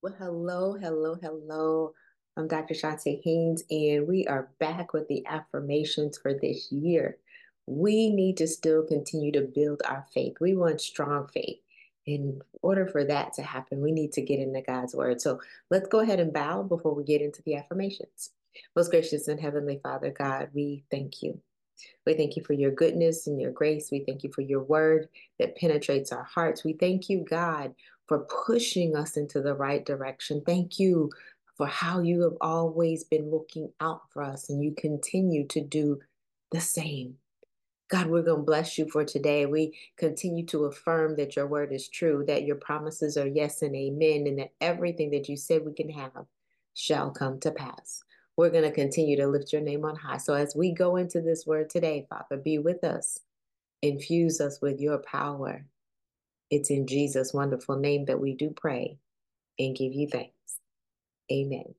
Well, hello, hello, hello. I'm Dr. Chonta Haynes, and we are back with the affirmations for this year. We need to still continue to build our faith. We want strong faith. In order for that to happen, we need to get into God's word. So let's go ahead and bow before we get into the affirmations. Most gracious and heavenly Father, God, we thank you. We thank you for your goodness and your grace. We thank you for your word that penetrates our hearts. We thank you, God, for pushing us into the right direction. Thank you for how you have always been looking out for us and you continue to do the same. God, we're going to bless you for today. We continue to affirm that your word is true, that your promises are yes and amen, and that everything that you said we can have shall come to pass. We're going to continue to lift your name on high. So as we go into this word today, Father, be with us. Infuse us with your power. It's in Jesus' wonderful name that we do pray and give you thanks. Amen.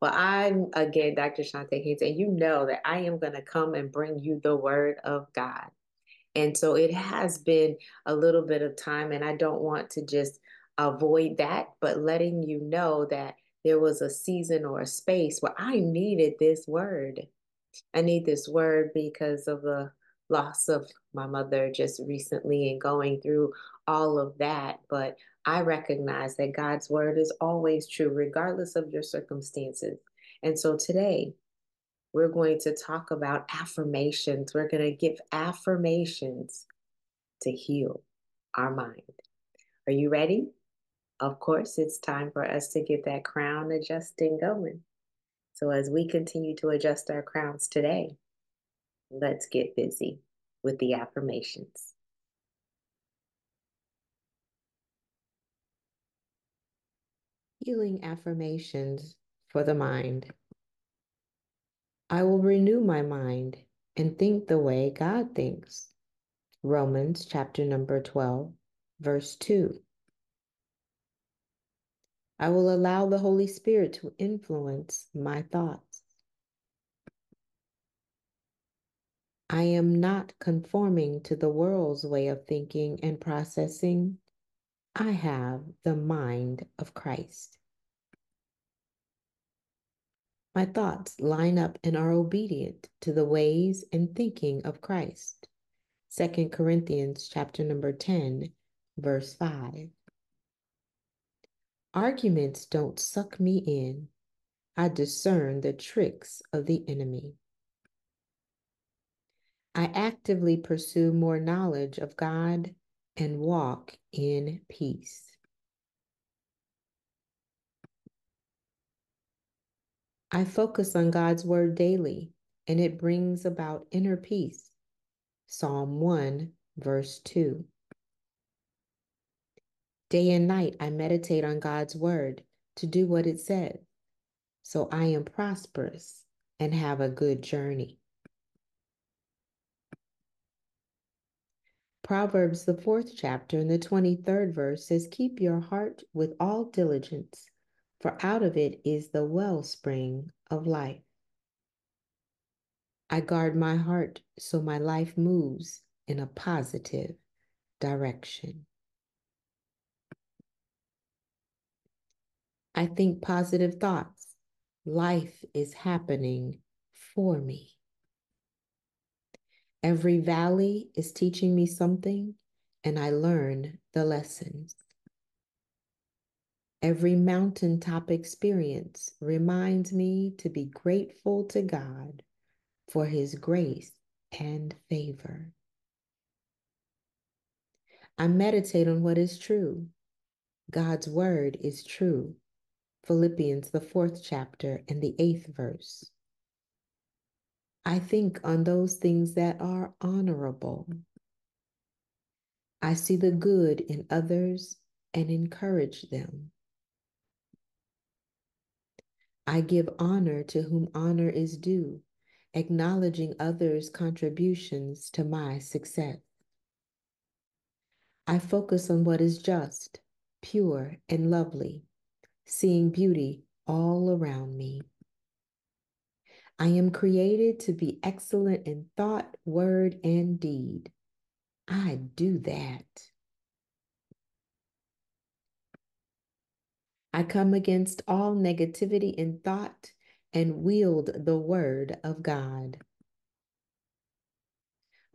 Well, I'm again Dr. Chonta Haynes, and you know that I am going to come and bring you the word of God. And so it has been a little bit of time, and I don't want to just avoid that, but letting you know that there was a season or a space where I needed this word. I need this word because of the loss of my mother just recently and going through all of that. But I recognize that God's word is always true, regardless of your circumstances. And so today, we're going to talk about affirmations. We're going to give affirmations to heal our mind. Are you ready? Of course, it's time for us to get that crown adjusting going. So, as we continue to adjust our crowns today, let's get busy with the affirmations. Healing affirmations for the mind. I will renew my mind and think the way God thinks. Romans chapter number 12, verse 2. I will allow the Holy Spirit to influence my thoughts. I am not conforming to the world's way of thinking and processing. I have the mind of Christ. My thoughts line up and are obedient to the ways and thinking of Christ. Second Corinthians chapter number 10, verse 5. Arguments don't suck me in. I discern the tricks of the enemy. I actively pursue more knowledge of God and walk in peace. I focus on God's word daily, and it brings about inner peace. Psalm 1, verse 2. Day and night, I meditate on God's word to do what it says, so I am prosperous and have a good journey. Proverbs, the fourth chapter, and the 23rd verse says, Keep your heart with all diligence, for out of it is the wellspring of life. I guard my heart so my life moves in a positive direction. I think positive thoughts. Life is happening for me. Every valley is teaching me something, and I learn the lessons. Every mountaintop experience reminds me to be grateful to God for His grace and favor. I meditate on what is true. God's word is true. Philippians, the fourth chapter, and the eighth verse. I think on those things that are honorable. I see the good in others and encourage them. I give honor to whom honor is due, acknowledging others' contributions to my success. I focus on what is just, pure, and lovely seeing beauty all around me. I am created to be excellent in thought, word, and deed. I do that. I come against all negativity in thought and wield the word of God.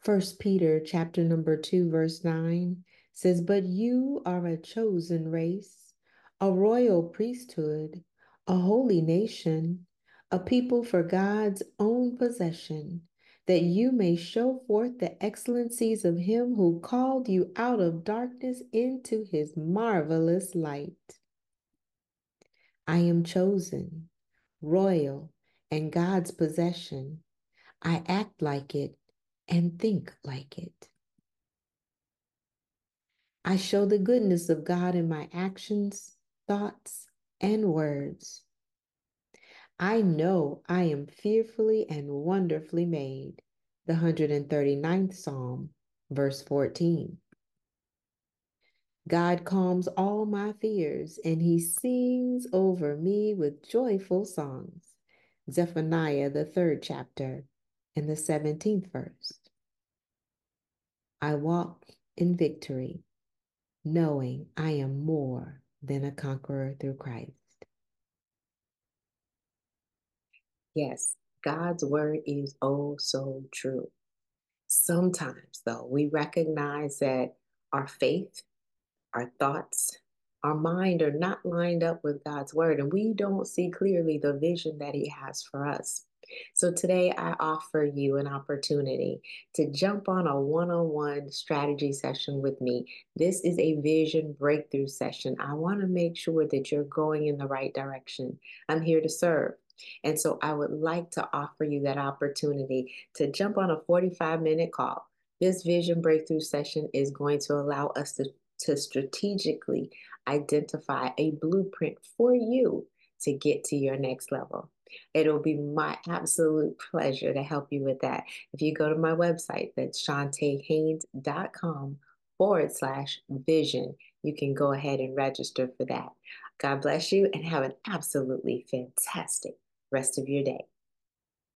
First Peter chapter number 2 verse 9 says, "But you are a chosen race, a royal priesthood, a holy nation, a people for God's own possession, that you may show forth the excellencies of him who called you out of darkness into his marvelous light." I am chosen, royal, and God's possession. I act like it and think like it. I show the goodness of God in my actions, thoughts, and words. I know I am fearfully and wonderfully made. The 139th Psalm, verse 14. God calms all my fears and he sings over me with joyful songs. Zephaniah, the third chapter, and the 17th verse. I walk in victory, knowing I am more than a conqueror through Christ. Yes, God's word is oh so true. Sometimes, though, we recognize that our faith, our thoughts, our mind are not lined up with God's word, and we don't see clearly the vision that He has for us. So today I offer you an opportunity to jump on a one on one strategy session with me. This is a vision breakthrough session. I want to make sure that you're going in the right direction. I'm here to serve. And so I would like to offer you that opportunity to jump on a 45 minute call. This vision breakthrough session is going to allow us to, to strategically identify a blueprint for you to get to your next level. It'll be my absolute pleasure to help you with that. If you go to my website, that's chontahaynes.com forward slash vision, you can go ahead and register for that. God bless you and have an absolutely fantastic rest of your day.